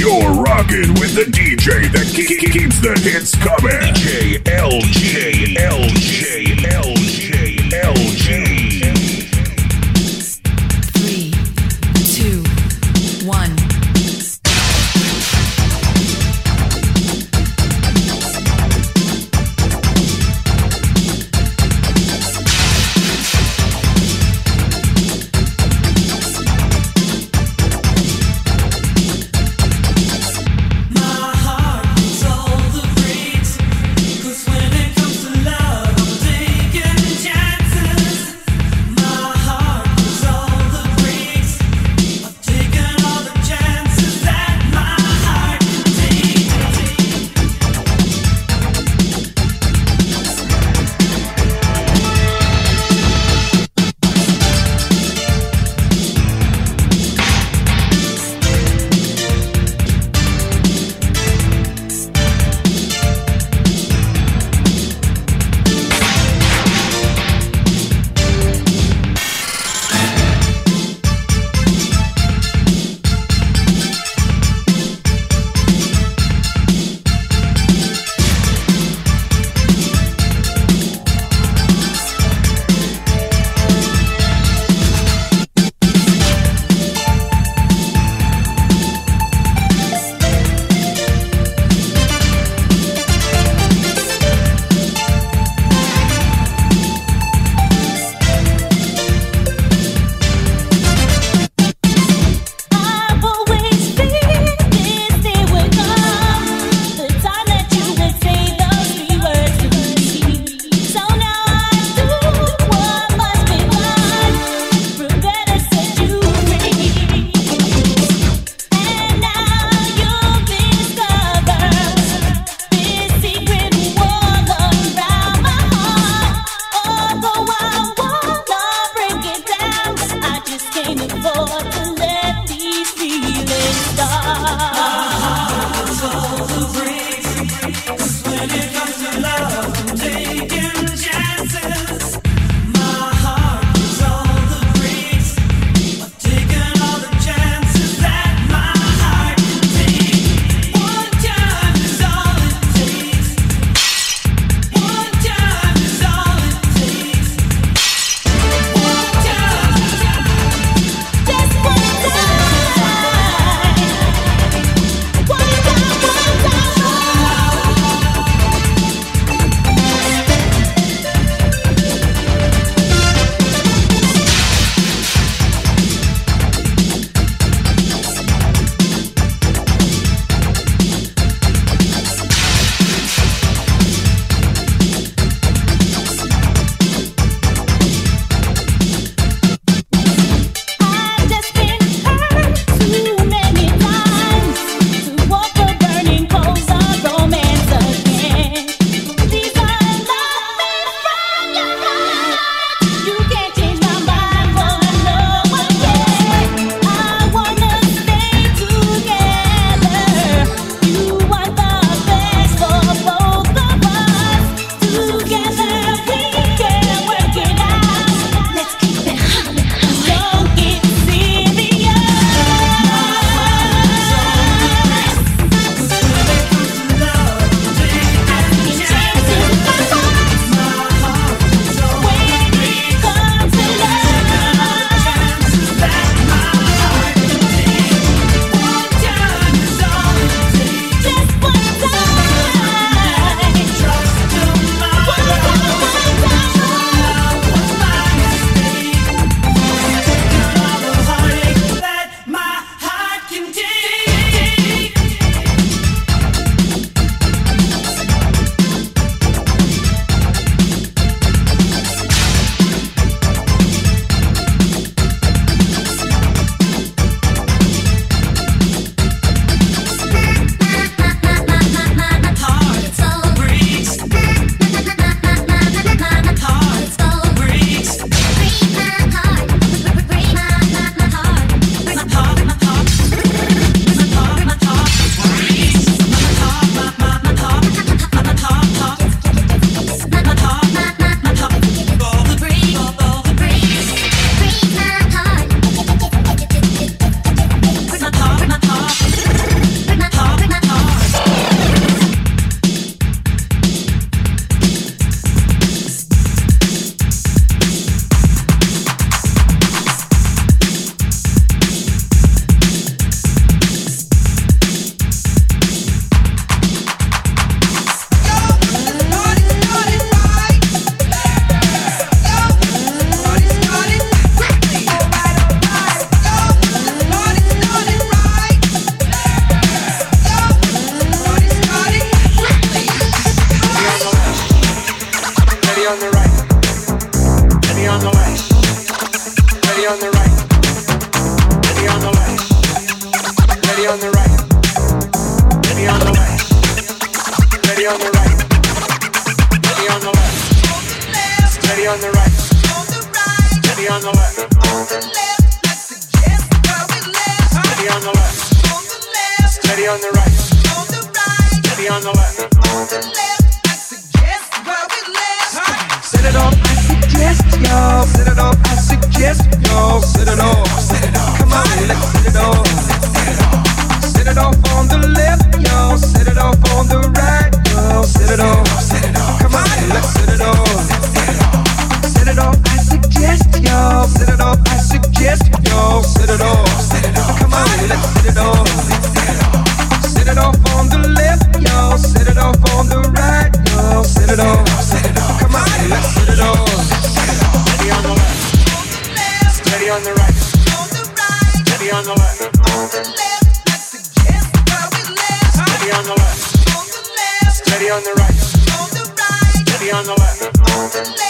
You're rocking with the DJ that ke- ke- keeps the hits coming. DJ LG, LG, LG, left.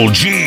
DJ LG.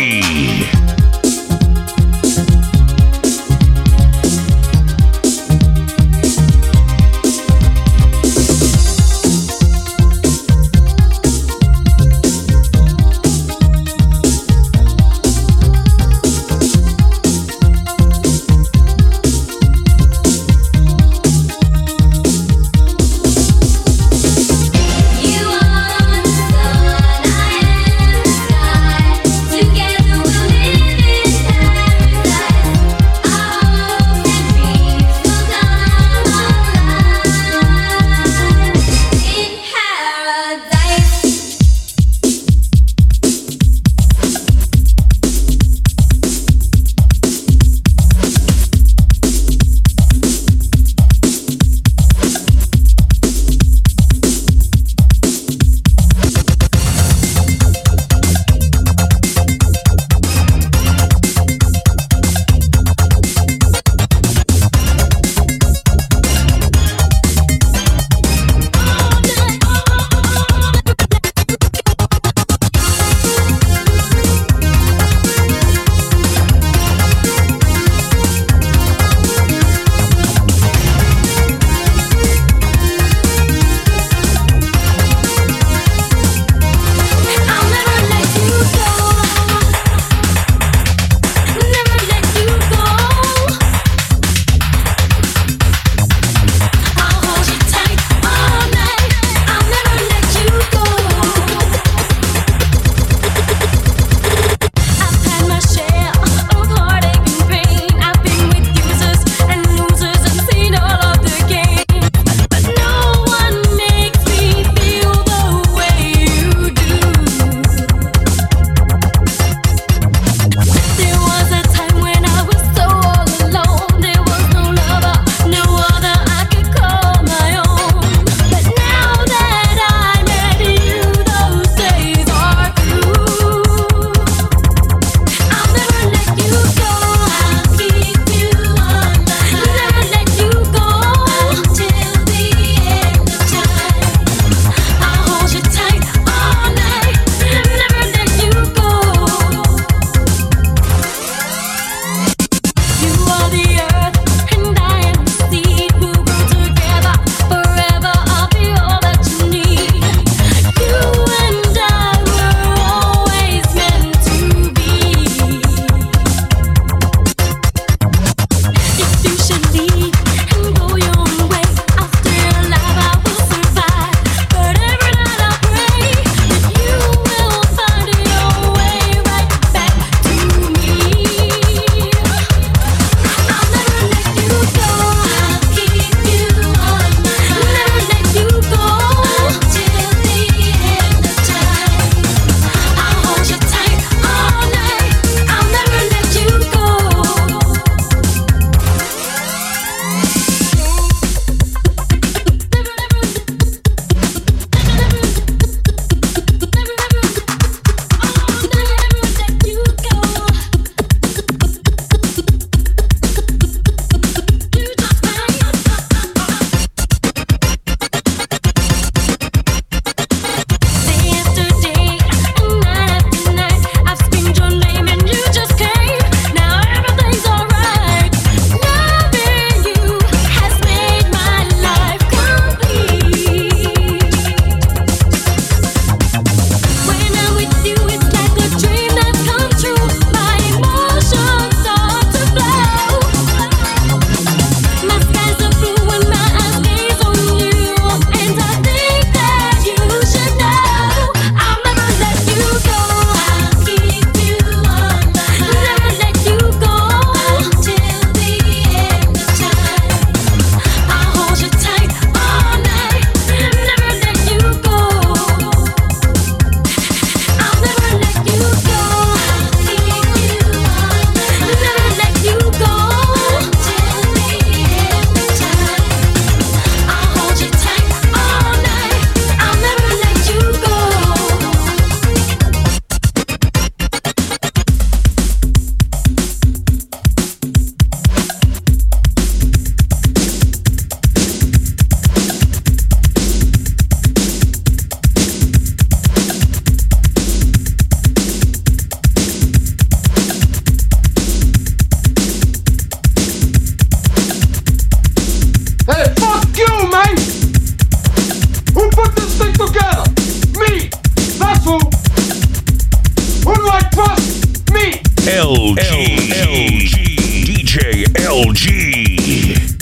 Yeah.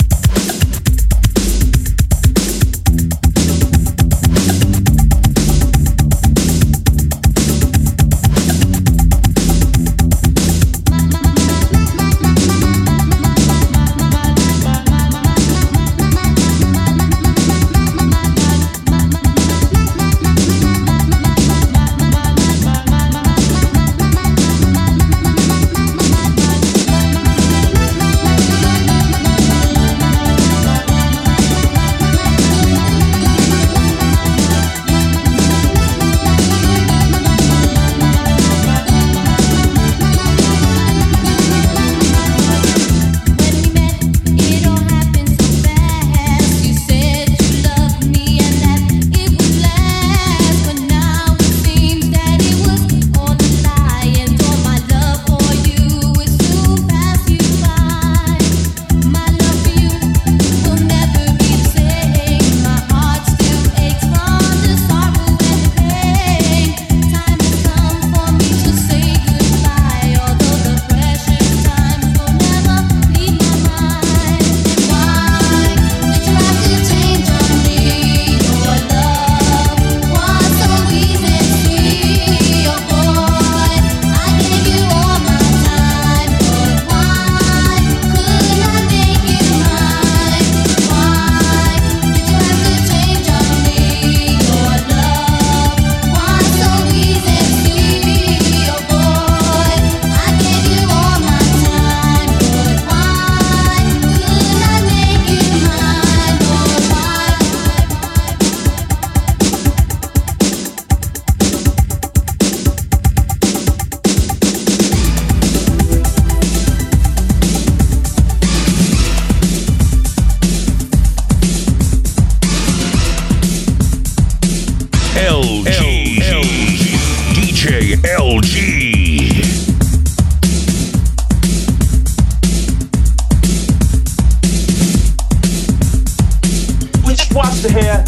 Touch the hair.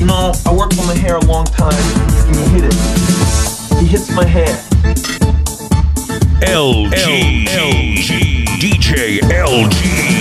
You know, I worked on my hair a long time, and he hit it. He hits my hair. LG. LG. DJ LG.